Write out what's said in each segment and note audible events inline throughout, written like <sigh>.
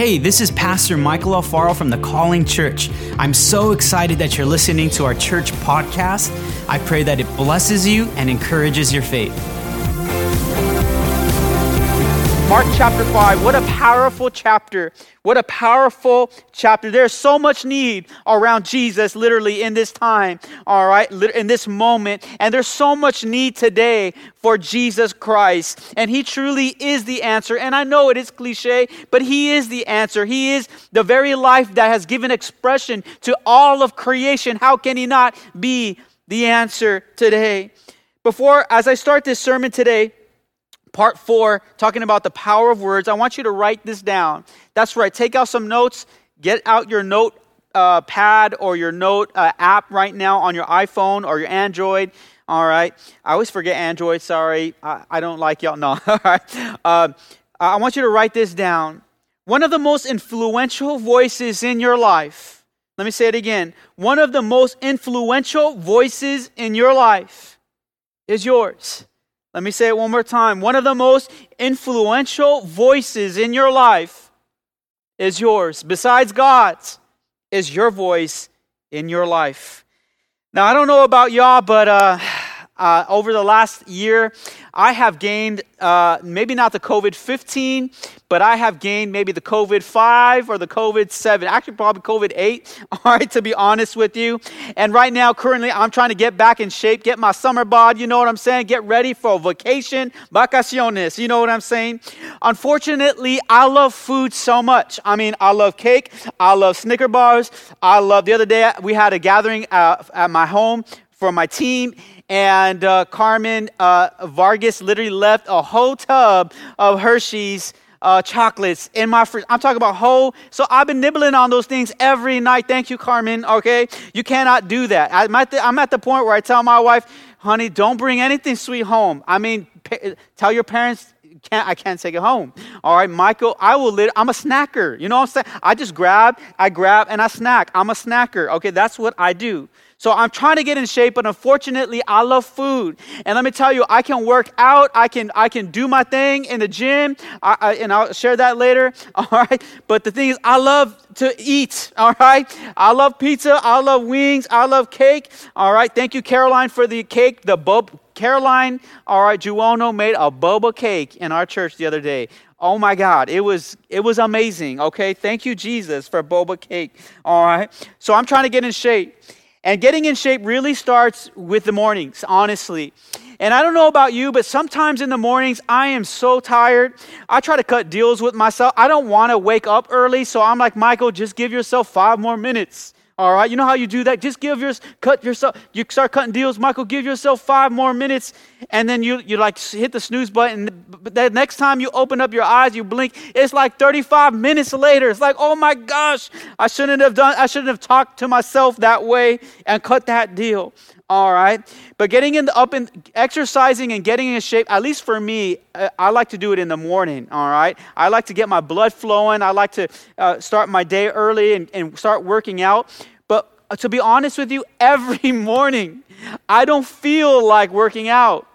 Hey, this is Pastor Michael Alfaro from the Calling Church. I'm so excited that you're listening to our church podcast. I pray that it blesses you and encourages your faith. Mark chapter 5, what a powerful chapter. What a powerful chapter. There's so much need around Jesus, literally, in this time, all right, in this moment. And there's so much need today for Jesus Christ. And He truly is the answer. And I know it is cliche, but He is the answer. He is the very life that has given expression to all of creation. How can He not be the answer today? Before, as I start this sermon today, part four, talking about the power of words. I want you to write this down. That's right. Take out some notes. Get out your note uh, pad or your note uh, app right now on your iPhone or your Android. All right. I always forget Android. Sorry. I, I don't like y'all. <laughs> No. All right. Uh, I want you to write this down. One of the most influential voices in your life. Let me say it again. One of the most influential voices in your life is yours. Let me say it one more time. One of the most influential voices in your life is yours. Besides God's, is your voice in your life. Now, I don't know about y'all, but uh, uh, over the last year, I have gained uh, maybe not the COVID 15, but I have gained maybe the COVID 5 or the COVID 7. Actually, probably COVID 8, <laughs> all right, to be honest with you. And right now, currently, I'm trying to get back in shape, get my summer bod, you know what I'm saying? Get ready for vacation, vacaciones, you know what I'm saying? Unfortunately, I love food so much. I mean, I love cake, I love Snicker bars, I love, the other day, we had a gathering uh, at my home for my team and uh, Carmen uh, Vargas literally left a whole tub of Hershey's uh, chocolates in my fridge. I'm talking about whole. So I've been nibbling on those things every night. Thank you, Carmen. Okay, you cannot do that. I'm at the, I'm at the point where I tell my wife, "Honey, don't bring anything sweet home." I mean, pa- tell your parents can't, I can't take it home. All right, Michael, I will lit, I'm a snacker. You know what I'm saying? I just grab, I grab and I snack. I'm a snacker. Okay, that's what I do. So I'm trying to get in shape, but unfortunately, I love food. And let me tell you, I can work out, I can I can do my thing in the gym, I, I, and I'll share that later. <laughs> All right. But the thing is, I love to eat. All right. I love pizza. I love wings. I love cake. All right. Thank you, Caroline, for the cake. The bub. Caroline, all right, Juono made a boba cake in our church the other day. Oh my God, it was it was amazing. Okay, thank you, Jesus, for boba cake. All right, so I'm trying to get in shape. And getting in shape really starts with the mornings, honestly. And I don't know about you, but sometimes in the mornings, I am so tired. I try to cut deals with myself. I don't want to wake up early, so I'm like, Michael, just give yourself five more minutes. All right, you know how you do that? Just give yours, cut yourself. You start cutting deals, Michael. Give yourself five more minutes, and then you you like hit the snooze button. But the next time you open up your eyes, you blink. It's like 35 minutes later. It's like, oh my gosh, I shouldn't have done. I shouldn't have talked to myself that way and cut that deal. All right, but getting in the up and exercising and getting in shape. At least for me, I like to do it in the morning. All right, I like to get my blood flowing. I like to uh, start my day early and, and start working out. But uh, to be honest with you, <laughs> every morning I don't feel like working out.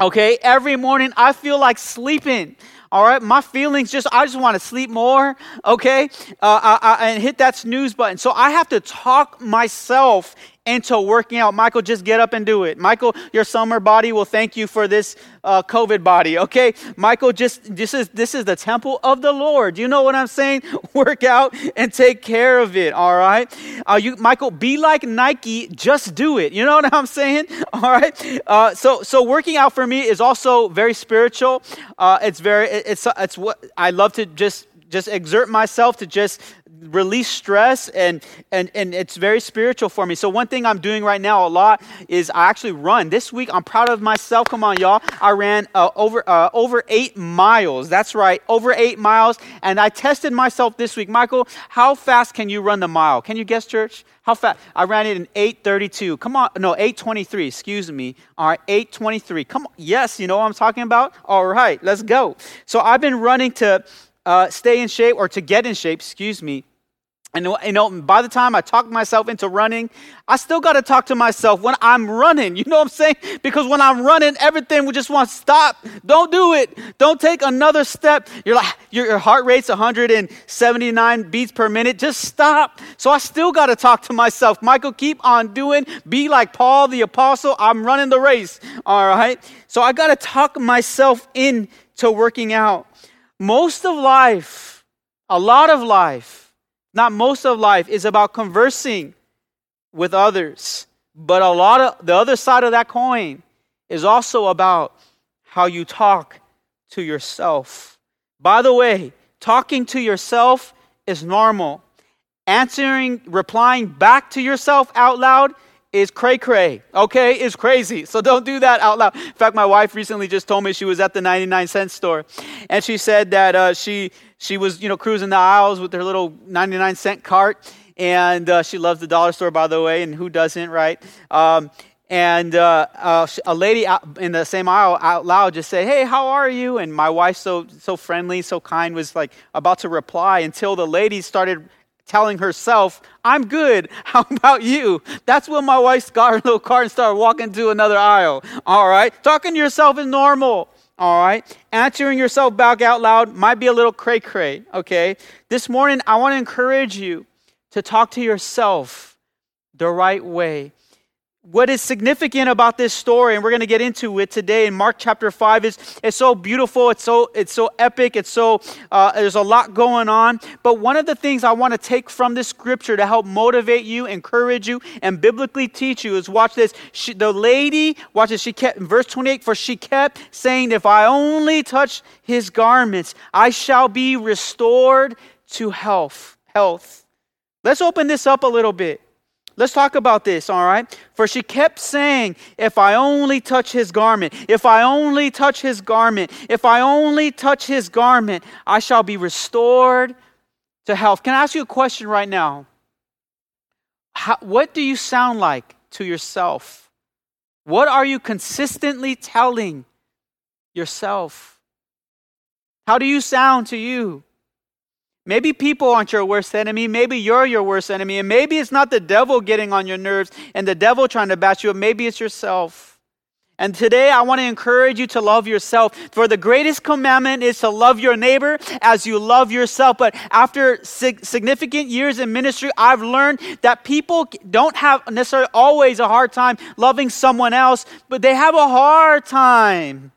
Okay, every morning I feel like sleeping. All right, my feelings just, I just want to sleep more, okay, uh, I, I, and hit that snooze button. So I have to talk myself into working out. Michael, just get up and do it. Michael, your summer body will thank you for this uh, COVID body. Okay, Michael, just this is this is the temple of the Lord. You know what I'm saying? <laughs> Work out and take care of it. All right, uh, you, Michael, be like Nike. Just do it. You know <laughs> what I'm saying? All right. Uh, so so working out for me is also very spiritual. Uh, it's very it's it's what I love to just just exert myself to just release stress and, and, and it's very spiritual for me. So one thing I'm doing right now a lot is I actually run. This week I'm proud of myself. Come on, y'all. I ran uh, over, uh, over eight miles. That's right. Over eight miles. And I tested myself this week. Michael, how fast can you run the mile? Can you guess, church? How fast? I ran it in 832. Come on. No, 823. Excuse me. All right. 823. Come on. Yes. You know what I'm talking about? All right. Let's go. So I've been running to uh, stay in shape or to get in shape, excuse me, And you know, by the time I talk myself into running, I still got to talk to myself when I'm running. You know what I'm saying? Because when I'm running, everything will just want to stop. Don't do it. Don't take another step. You're like your heart rate's 179 beats per minute. Just stop. So I still got to talk to myself. Michael, keep on doing. Be like Paul the apostle. I'm running the race. All right. So I got to talk myself into working out. Most of life, a lot of life not most of life, is about conversing with others. But a lot of the other side of that coin is also about how you talk to yourself. By the way, talking to yourself is normal. Answering, replying back to yourself out loud is cray cray, okay? Is crazy. So don't do that out loud. In fact, my wife recently just told me she was at the 99 cent store and she said that uh, she, she was, you know, cruising the aisles with her little 99 cent cart. And uh, she loves the dollar store, by the way, and who doesn't, right? Um, and uh, uh, a lady in the same aisle out loud just said, "Hey, how are you?" And my wife, so so friendly, so kind, was like about to reply until the lady started telling herself, I'm good. <laughs> How about you? That's when my wife got her little car and started walking to another aisle. All right. Talking to yourself is normal. All right. Answering yourself back out loud might be a little cray cray. Okay. This morning, I want to encourage you to talk to yourself the right way what is significant about this story, and we're going to get into it today in Mark chapter 5, is it's so beautiful, it's so, it's so epic, it's so, uh, there's a lot going on. But one of the things I want to take from this scripture to help motivate you, encourage you, and biblically teach you is watch this. She, the lady, watch this, she kept, verse 28, for she kept saying, If I only touch his garments, I shall be restored to health. Health. Let's open this up a little bit. Let's talk about this, all right? For she kept saying, If I only touch his garment, if I only touch his garment, if I only touch his garment, I shall be restored to health. Can I ask you a question right now? How, what do you sound like to yourself? What are you consistently telling yourself? How do you sound to you? Maybe people aren't your worst enemy. Maybe you're your worst enemy. And maybe it's not the devil getting on your nerves and the devil trying to bash you up. Maybe it's yourself. And today I want to encourage you to love yourself. For the greatest commandment is to love your neighbor as you love yourself. But after sig- significant years in ministry, I've learned that people don't have necessarily always a hard time loving someone else, but they have a hard time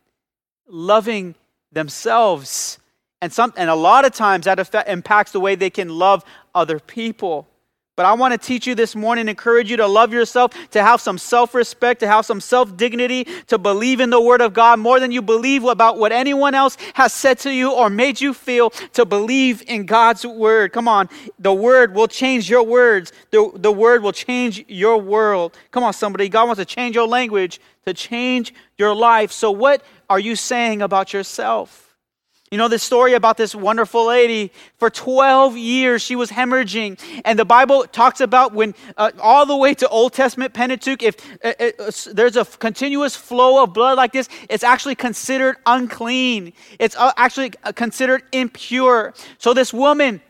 loving themselves. And, some, and a lot of times that effect, impacts the way they can love other people. But I want to teach you this morning, encourage you to love yourself, to have some self respect, to have some self dignity, to believe in the Word of God more than you believe about what anyone else has said to you or made you feel, to believe in God's Word. Come on, the Word will change your words, the, the Word will change your world. Come on, somebody. God wants to change your language, to change your life. So, what are you saying about yourself? You know this story about this wonderful lady. For 12 years, she was hemorrhaging. And the Bible talks about when, uh, all the way to Old Testament Pentateuch, if uh, uh, there's a continuous flow of blood like this, it's actually considered unclean. It's uh, actually uh, considered impure. So this woman,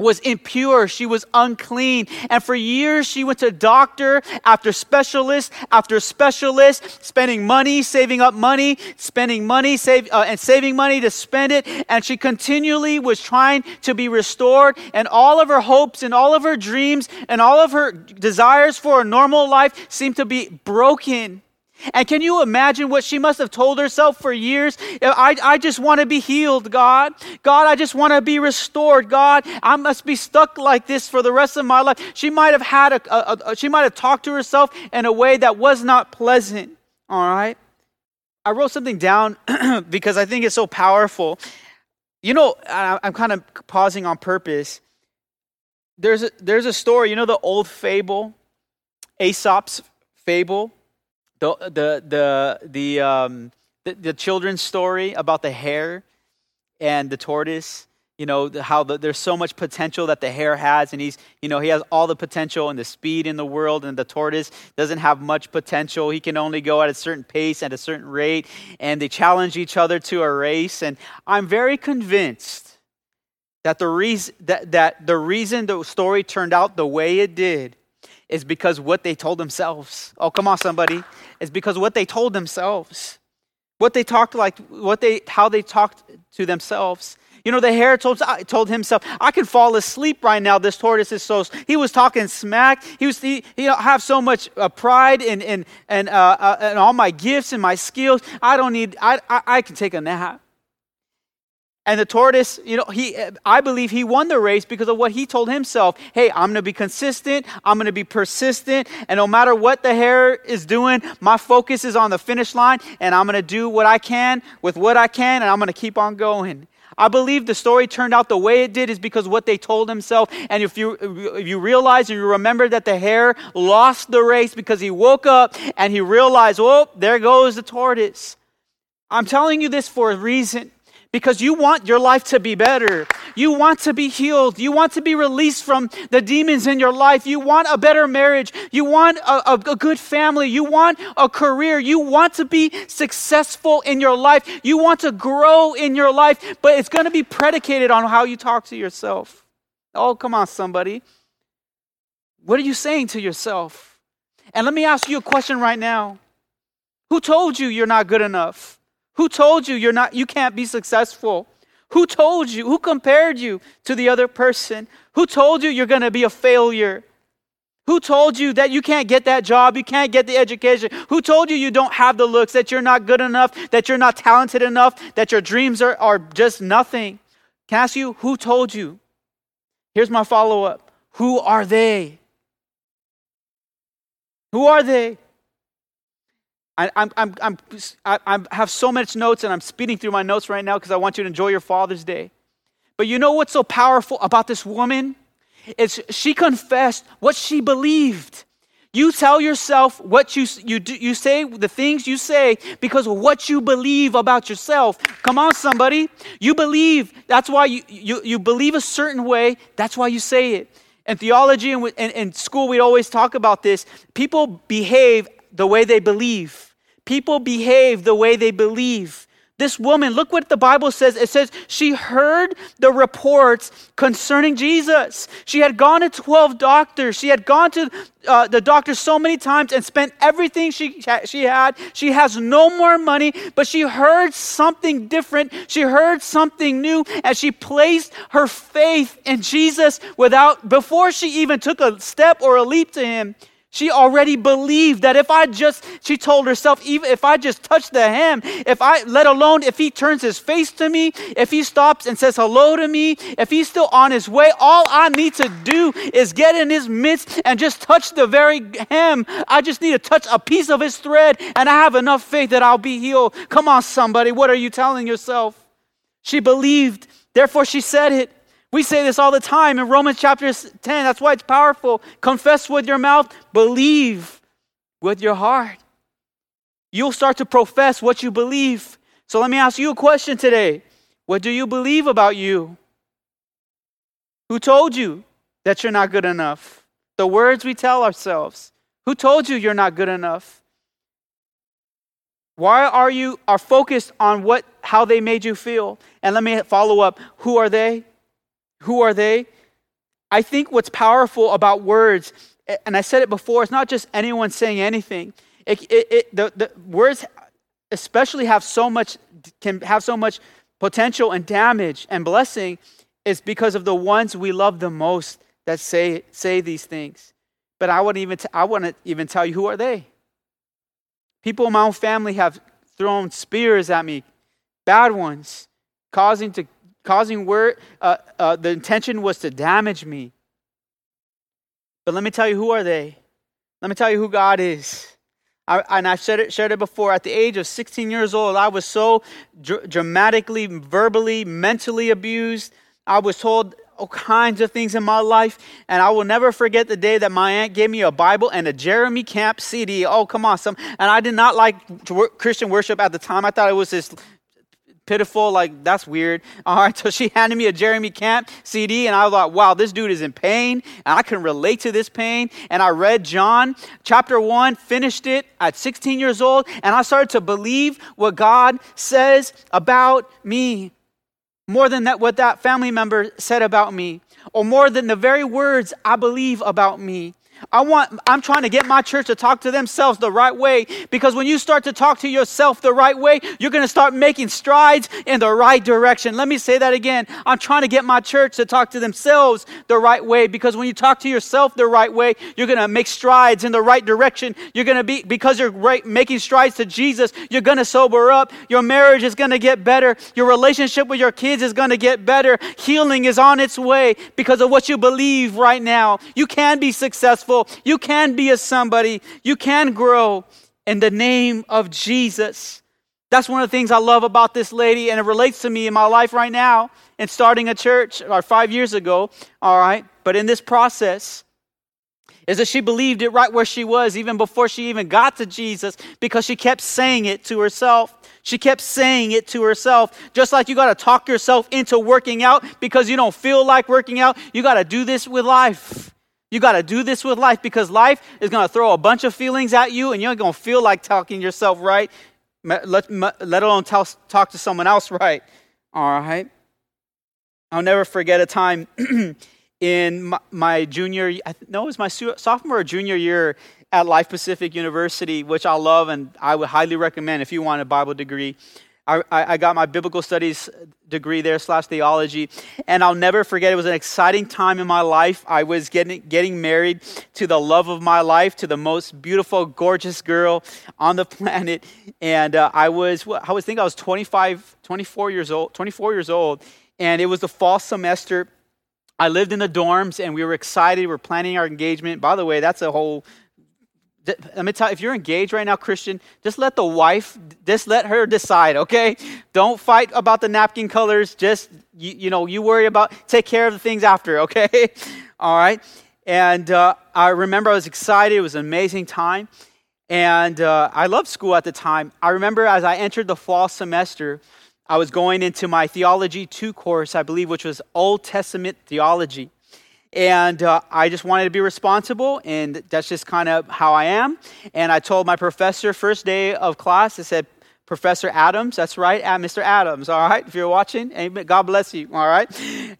was impure. She was unclean. And for years, she went to doctor after specialist after specialist, spending money, saving up money, spending money, save, uh, and saving money to spend it. And she continually was trying to be restored. And all of her hopes and all of her dreams and all of her desires for a normal life seemed to be broken. And can you imagine what she must have told herself for years? I, I just want to be healed, God. God, I just want to be restored. God, I must be stuck like this for the rest of my life. She might have had a, a, a she might have talked to herself in a way that was not pleasant. All right. I wrote something down <clears throat> because I think it's so powerful. You know, I, I'm kind of pausing on purpose. There's a, there's a story, you know, the old fable, Aesop's fable the the the the um the, the children's story about the hare and the tortoise you know how the, there's so much potential that the hare has and he's you know he has all the potential and the speed in the world and the tortoise doesn't have much potential. He can only go at a certain pace at a certain rate and they challenge each other to a race. And i'm very convinced that the reason that, that the reason the story turned out the way it did is because what they told themselves. Oh, come on, somebody. It's because what they told themselves. What they talked like, what they how they talked to themselves. You know, the hare told, told himself, I could fall asleep right now. This tortoise is so. He was talking smack. He was, he, he have so much uh, pride in, in, and, uh, uh, and all my gifts and my skills. I don't need, I, I, I can take a nap. And the tortoise, you know, he I believe he won the race because of what he told himself. Hey, I'm going to be consistent, I'm going to be persistent, and no matter what the hare is doing, my focus is on the finish line and I'm going to do what I can with what I can and I'm going to keep on going. I believe the story turned out the way it did is because what they told himself. And if you if you realize and you remember that the hare lost the race because he woke up and he realized, "Oh, there goes the tortoise." I'm telling you this for a reason because you want your life to be better. You want to be healed. You want to be released from the demons in your life. You want a better marriage. You want a, a, a, good family. You want a career. You want to be successful in your life. You want to grow in your life, but it's going to be predicated on how you talk to yourself. Oh, come on, somebody. What are you saying to yourself? And let me ask you a question right now. Who told you you're not good enough? Who told you you're not you can't be successful? Who told you? Who compared you to the other person? Who told you you're going to be a failure? Who told you that you can't get that job, you can't get the education? Who told you you don't have the looks, that you're not good enough, that you're not talented enough, that your dreams are, are just nothing? Can I ask you, who told you? Here's my follow up Who are they? Who are they? I, I'm, I'm, I'm, I, have so much notes and I'm speeding through my notes right now because I want you to enjoy your Father's Day. But you know what's so powerful about this woman? It's she confessed what she believed. You tell yourself what you, you, do, you say, the things you say, because what you believe about yourself. Come on, somebody. You believe. That's why you, you, you believe a certain way. That's why you say it. In theology and in, in school, we always talk about this. People behave the way they believe. People behave the way they believe. This woman, look what the Bible says. It says she heard the reports concerning Jesus. She had gone to 12 doctors. She had gone to uh, the doctor so many times and spent everything she, she had. She has no more money, but she heard something different. She heard something new as she placed her faith in Jesus without, before she even took a step or a leap to him. She already believed that if I just, she told herself, even if I just touch the hem, if I, let alone if he turns his face to me, if he stops and says hello to me, if he's still on his way, all I need to do is get in his midst and just touch the very hem. I just need to touch a piece of his thread and I have enough faith that I'll be healed. Come on, somebody, what are you telling yourself? She believed, therefore she said it. We say this all the time in Romans chapter 10. That's why it's powerful. Confess with your mouth, believe with your heart. You'll start to profess what you believe. So let me ask you a question today. What do you believe about you? Who told you that you're not good enough? The words we tell ourselves. Who told you you're not good enough? Why are you are focused on what how they made you feel? And let me follow up. Who are they? Who are they? I think what's powerful about words, and I said it before, it's not just anyone saying anything. It, it, it, the, the words especially have so much can have so much potential and damage and blessing is because of the ones we love the most that say say these things. But I wouldn't even t- I wouldn't even tell you who are they. People in my own family have thrown spears at me, bad ones, causing to causing word, uh, uh, the intention was to damage me. But let me tell you, who are they? Let me tell you who God is. I, and I've shared it, shared it before. At the age of 16 years old, I was so dr- dramatically, verbally, mentally abused. I was told all kinds of things in my life. And I will never forget the day that my aunt gave me a Bible and a Jeremy Camp CD. Oh, come on. Some, and I did not like Christian worship at the time. I thought it was this pitiful, like that's weird. <laughs> All right, so she handed me a Jeremy Camp CD, and I thought, wow, this dude is in pain, and I can relate to this pain. And I read John chapter 1, finished it at 16 years old, and I started to believe what God says about me. more than that, what that family member said about me, or more than the very words I believe about me. I want, I'm trying to get my church to talk to themselves the right way because when you start to talk to yourself the right way, you're going to start making strides in the right direction. Let me say that again. I'm trying to get my church to talk to themselves the right way because when you talk to yourself the right way, you're going to make strides in the right direction. You're going to be, because you're right, making strides to Jesus, you're going to sober up. Your marriage is going to get better. Your relationship with your kids is going to get better. Healing is on its way because of what you believe right now. You can be successful successful. You can be a somebody. You can grow in the name of Jesus. That's one of the things I love about this lady, and it relates to me in my life right now and starting a church or five years ago. All right. But in this process, is that she believed it right where she was, even before she even got to Jesus, because she kept saying it to herself. She kept saying it to herself. Just like you got to talk yourself into working out because you don't feel like working out, you got to do this with life. You got to do this with life because life is going to throw a bunch of feelings at you and you're going to feel like talking yourself right, let, let alone tell, talk to someone else <laughs> right. All right. I'll never forget a time <clears throat> in my, my junior, I no, it was my sophomore or junior year at Life Pacific University, which I love and I would highly recommend if you want a Bible degree. I, I got my biblical studies degree there slash theology and i'll never forget it was an exciting time in my life. I was getting, getting married to the love of my life to the most beautiful gorgeous girl on the <laughs> planet and uh, i was i was think i was 25 24 years old 24 years old and it was the fall semester. I lived in the dorms and we were excited. We were planning our engagement. By the way that's a whole let me tell you, if you're engaged right now, Christian, just let the wife, just let her decide, okay? Don't fight about the napkin colors. Just, you, you know, you worry about, take care of the things after, <laughs> okay? All right? And uh, I remember I was excited. It was an amazing time. And uh, I loved school at the time. I remember as I entered the fall semester, I was going into my Theology 2 course, I believe, which was Old Testament theology. And uh, I just wanted to be responsible, and that's just kind of how I am. And I told my professor, first day of class, I said, Professor Adams, that's right, Mr. Adams, all right, if you're watching, amen, God bless you, all right.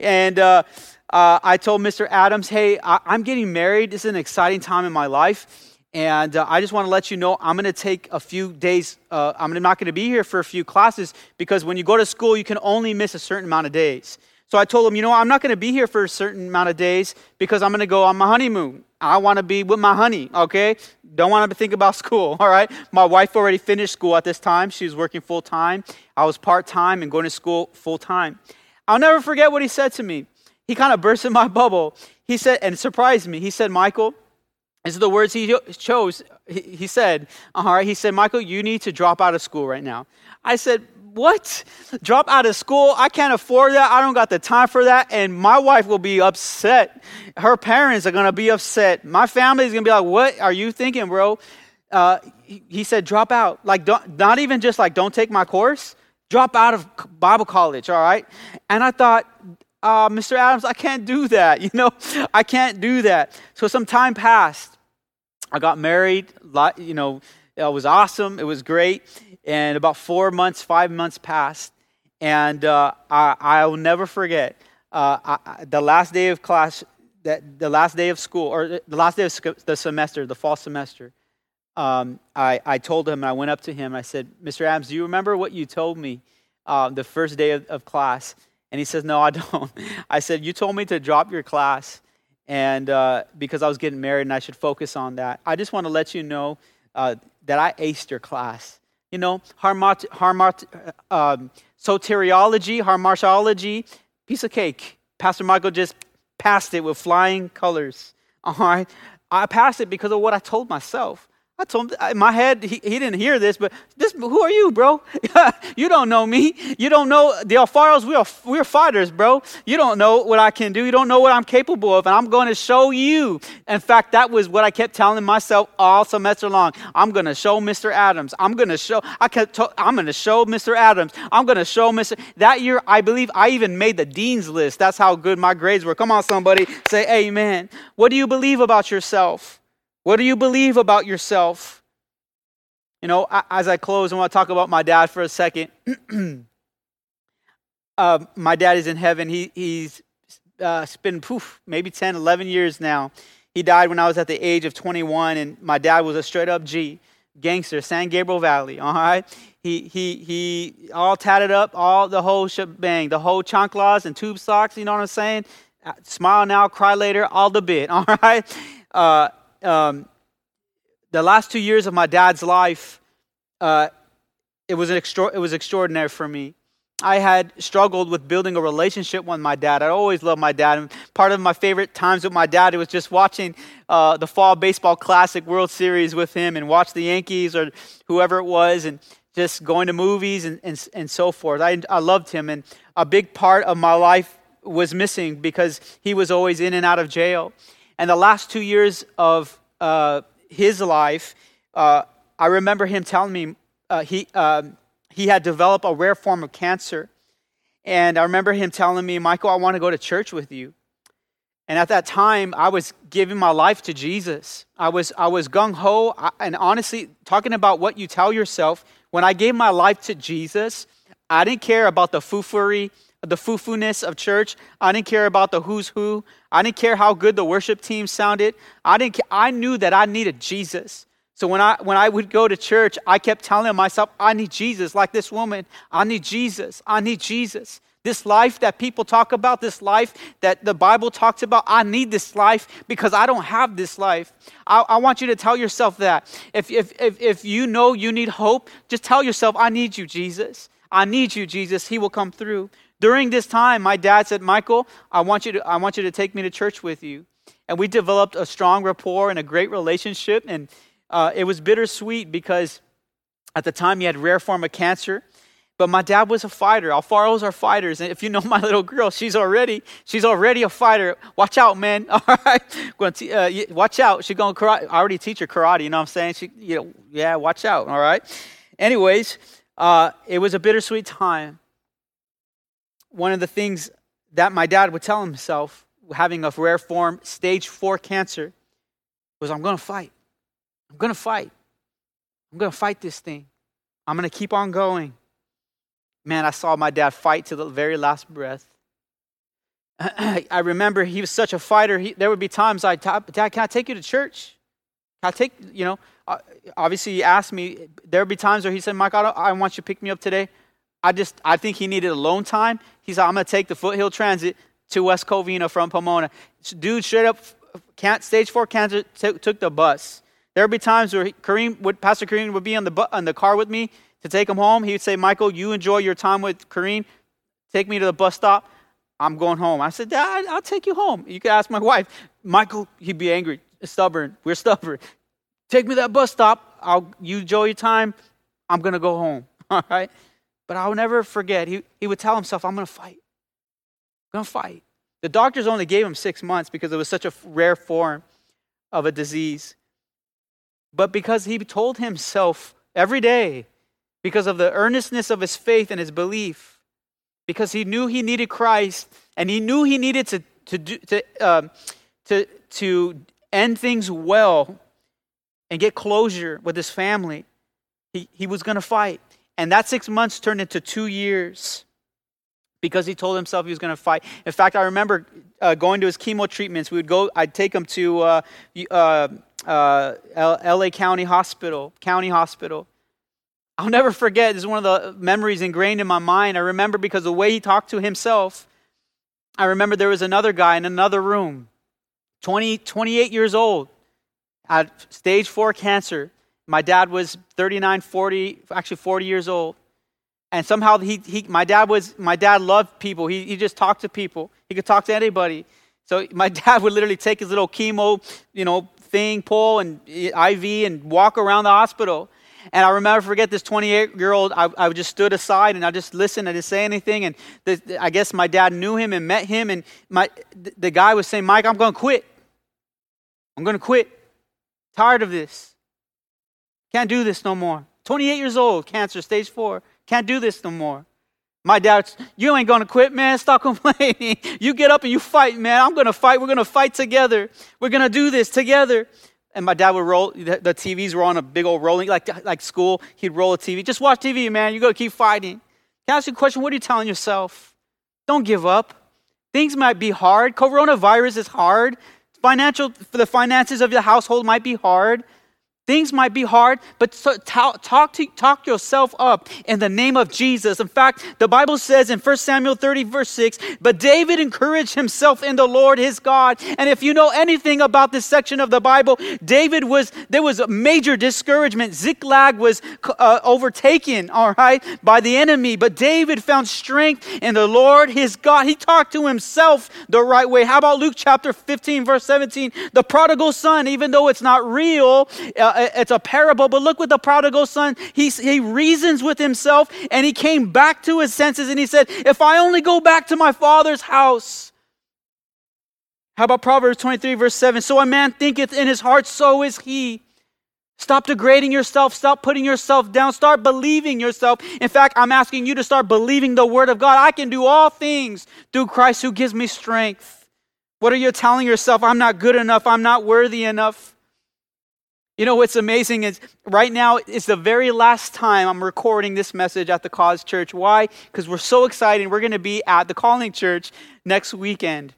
And uh, uh, I told Mr. Adams, hey, I- am getting married. This is an exciting time in my life. And uh, I just want to let you know I'm going to take a few days. Uh, I'm not going to be here for a few classes because when you go to school, you can only miss a certain amount of days. So I told him, you know, I'm not going to be here for a certain amount of days because I'm going to go on my honeymoon. I want to be with my honey, okay? Don't want to think about <laughs> school, all right? My wife already finished school at this time. She was working full time. I was part time and going to school full time. I'll never forget what he said to me. He kind of burst in my <laughs> bubble. He said, and surprised me. He said, Michael, these are the words he chose. He said, all right, he said, Michael, you need to drop out of school right now. I said, what? Drop out of school? I can't afford that. I don't got the time for that. And my wife will be upset. Her parents are going to be upset. My family is going to be like, what are you thinking, bro? Uh, he, said, drop out. Like, not even just like, don't take my course. Drop out of Bible college, all right? And I thought, uh, Mr. Adams, I can't do that. <laughs> You know, I can't do that. So some time passed. I got married. You know, it was awesome. It was great and about four months, five months passed, and uh, I, will never forget uh, I, the last day of class, that the last day of school, or the last day of the semester, the fall semester. Um, I, I told him, I went up to him, I said, Mr. Adams, do you remember what you told me uh, the first day of, of class? And he says, No, I <laughs> don't. I said, You told me to drop your class and uh, because I was getting married and I should focus on that. I just want to let you know uh, that I aced your class. You know, harmot, harmot, um, soteriology, hamartiology, piece of cake. Pastor Michael just passed it with flying colors. <laughs> All right. I passed it because of what I told myself. I told him in my head, he, he didn't hear this, but this, who are you, bro? <laughs> you don't know me. You don't know the Alfaros. We are, we're fighters, bro. You don't know what I can do. You don't know what I'm capable of, and I'm going to show you. In fact, that was what I kept telling myself all semester long. I'm going to show Mr. Adams. I'm going to show, I kept to, I'm going to show Mr. Adams. I'm going to show Mr. That year, I believe I even made the dean's list. That's how good my grades were. Come on, somebody, say amen. What do you believe about yourself? What do you believe about yourself? You know, as I close, I want to talk about my dad for a second. <clears throat> uh, my dad is in heaven. He, he's uh, it's been poof, maybe 10, 11 years now. He died when I was at the age of 21, and my dad was a straight up G, gangster, San Gabriel Valley. All right, he he he, all tatted up, all the whole shebang, the whole chanclas and tube socks. You know what I'm saying? Uh, smile now, cry later, all the bit. <laughs> All right. Uh, um, the last two years of my dad's life, uh, it was an it was extraordinary for me. I had struggled with building a relationship with my dad. I always loved my dad. And part of my favorite times with my dad was just watching uh, the Fall Baseball Classic World Series with him and watch the Yankees or whoever it was and just going to movies and, and, and so forth. I, I loved him. And a big part of my life was missing because he was always in and out of jail. And the last two years of uh, his life, uh, I remember him telling me uh, he. Um, he had developed a rare form of cancer. And I remember him telling me, Michael, I want to go to church with you. And at that time, I was giving my life to Jesus. I was, I was gung ho. And honestly, talking about what you tell yourself, when I gave my life to Jesus, I didn't care about the foofery, the foo-foo-ness of church. I didn't care about the who's who. I didn't care how good the worship team sounded. I didn't. I knew that I needed Jesus. So when I when I would go to church, I kept telling myself, I need Jesus, like this woman. I need Jesus. I need Jesus. This life that people talk about, this life that the Bible talks about, I need this life because I don't have this life. I, I want you to tell yourself that. If, if, if, if you know you need hope, just tell yourself, I need you, Jesus. I need you, Jesus. He will come through. During this time, my dad said, Michael, I want you to, I want you to take me to church with you. And we developed a strong rapport and a great relationship. And uh, it was bittersweet because at the time he had rare form of cancer. But my dad was a fighter. Alfaros are fighters. And if you know my <laughs> little girl, she's already she's already a fighter. Watch out, man. <laughs> All right, uh, watch out. She's going karate. I already teach her karate. You know what I'm saying? She, you know, yeah, watch out. All right. Anyways, uh, it was a bittersweet time. One of the things that my dad would tell himself, having a rare form, stage four cancer, was, "I'm going to fight. I'm going to fight. I'm going to fight this thing. I'm going to keep on going. Man, I saw my dad fight to the very last breath. <clears throat> I remember he was such a fighter. He, there would be times I'd, Dad, can I take you to church? I take, you know, uh, obviously he asked me. There would be times where he said, Mike, I, I want you to pick me up today. I just, I think he needed alone time. He said, I'm going to take the Foothill Transit to West Covina from Pomona. Dude straight up, stage four cancer, t- took the bus. There would be times where Kareem would, Pastor Kareem would be on the, bu- on the car with me to take him home. He would say, Michael, you enjoy your time with Kareem. Take me to the bus stop. I'm going home. I said, Dad, I'll take you home. You can ask my wife. Michael, he'd be angry, stubborn. We're stubborn. Take me to that bus stop. I'll, you enjoy your time. I'm to go home. <laughs> All right? But I'll never forget. He, he would tell himself, I'm to fight. I'm to fight. The doctors only gave him six months because it was such a rare form of a disease but because he told himself every day, because of the earnestness of his faith and his belief, because he knew he needed Christ and he knew he needed to, to, do, to, um, to, to end things well and get closure with his family, he, he was going to fight. And that six months turned into two years because he told himself he was going to fight. In fact, I remember uh, going to his chemo treatments. We would go, I'd take him to uh, uh, uh, LA County Hospital, County Hospital. I'll never forget, this is one of the memories ingrained in my mind. I remember because the way he talked to himself, I remember there was another guy in another room, 20, 28 years old, had stage four cancer. My dad was 39, 40, actually 40 years old. And somehow he, he my dad was my dad loved people. He, he just talked to people. He could talk to anybody. So <laughs> my dad would literally take his little chemo, you know, thing, pull and eh, IV and walk around the hospital. And I remember, forget this 28 year old, I, I just stood aside and I just listened. I didn't say anything. And the, I guess my dad knew him and met him. And my, the guy was saying, Mike, I'm going to quit. I'm going to quit. Tired of this. Can't do this no more. 28 years old, cancer, stage four. Can't do this no more. My dad, you ain't gonna quit, man. Stop <laughs> complaining. You get up and you fight, man. I'm gonna fight. We're gonna fight together. We're gonna do this together. And my dad would roll, the, the TVs were on a big old rolling, like, like school. He'd roll a TV. Just watch TV, man. You gotta keep fighting. Can I ask you a question? What are you telling yourself? Don't give up. Things might be hard. Coronavirus is hard. Financial, the finances of your household might be hard. Things might be hard, but talk, to, talk yourself up in the name of Jesus. In fact, the Bible says in 1 Samuel 30, verse 6, but David encouraged himself in the Lord his God. And if you know anything about this section of the Bible, David was, there was a major discouragement. Ziklag was uh, overtaken, all right, by the enemy. But David found strength in the Lord his God. He talked to himself the right way. How about Luke chapter 15, verse 17? The prodigal son, even though it's not real, uh, it's a parable, but look what the prodigal son, he, he reasons with himself and he came back to his senses and he said, If I only go back to my father's house. How about Proverbs 23, verse 7? So a man thinketh in his heart, so is he. Stop degrading yourself. Stop putting yourself down. Start believing yourself. In fact, I'm asking you to start believing the word of God. I can do all things through Christ who gives me strength. What are you telling yourself? I'm not good enough. I'm not worthy enough. You know what's amazing is right now is the very last time I'm recording this message at the Cause Church. Why? Because we're so excited. We're going to be at the Calling Church next weekend.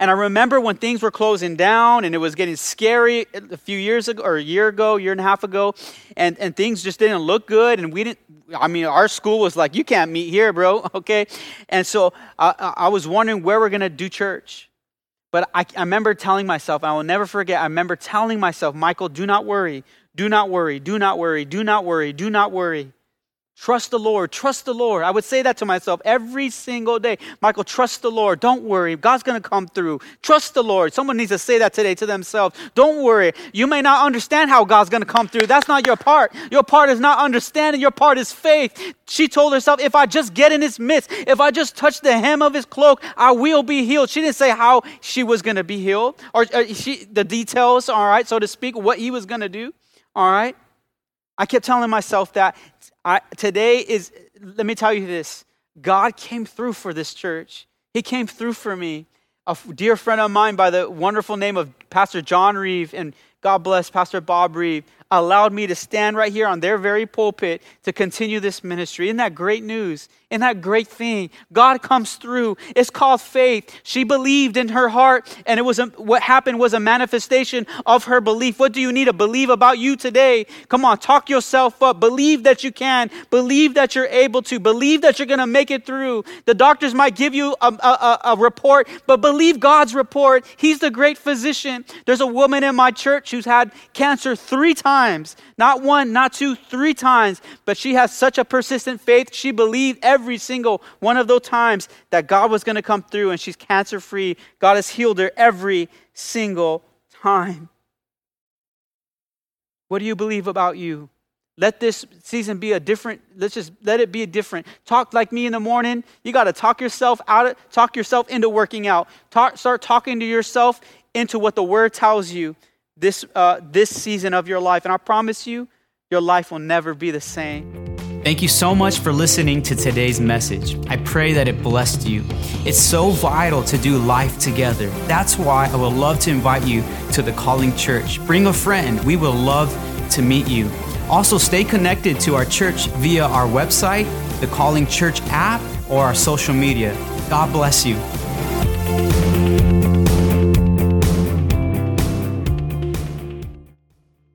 And I remember when things were closing down and it was getting scary a few years ago, or a year ago, year and a half ago, and, and things just didn't look good. And we didn't, I mean, our school was like, you can't meet here, bro, <laughs> okay? And so I, I was wondering where we're going to do church. But I, I remember telling myself, I will never forget, I remember telling myself, Michael, do not worry, do not worry, do not worry, do not worry, do not worry. Trust the Lord. Trust the Lord. I would say that to myself every single day. Michael, trust the Lord. Don't worry. God's going to come through. Trust the Lord. Someone needs to say that today to themselves. Don't worry. You may not understand how God's going to come through. That's not your part. Your part is not understanding. Your part is faith. She told herself, if I just get in his midst, if I just touch the hem of his cloak, I will be healed. She didn't say how she was going to be healed or she, the details, all right, so to speak, what he was going to do, all right. I kept telling myself that I, today is, let me tell you this God came through for this church. He came through for me. A dear friend of mine by the wonderful name of Pastor John Reeve, and God bless Pastor Bob Reeve, allowed me to stand right here on their very pulpit to continue this ministry. Isn't that great news? Isn't that great thing? God comes through. It's called faith. She believed in her heart, and it was a, what happened was a manifestation of her belief. What do you need to believe about you today? Come on, talk yourself up. Believe that you can. Believe that you're able to. Believe that you're going to make it through. The doctors might give you a, a, a report, but believe God's report. He's the great physician. There's a woman in my church who's had cancer three times. Not one, not two, three times. But she has such a persistent faith. She believed every single one of those times that God was going to come through and she's cancer free. God has healed her every single time. What do you believe about you? Let this season be a different, let's just let it be a different. Talk like me in the morning. You got to talk yourself out, talk yourself into working out. Talk, start talking to yourself into what the word tells you this, uh, this season of your life. And I promise you, your life will never be the same. Thank you so much for listening to today's message. I pray that it blessed you. It's so vital to do life together. That's why I would love to invite you to the Calling Church. Bring a friend. We will love to meet you. Also, stay connected to our church via our website, the Calling Church app, or our social media. God bless you.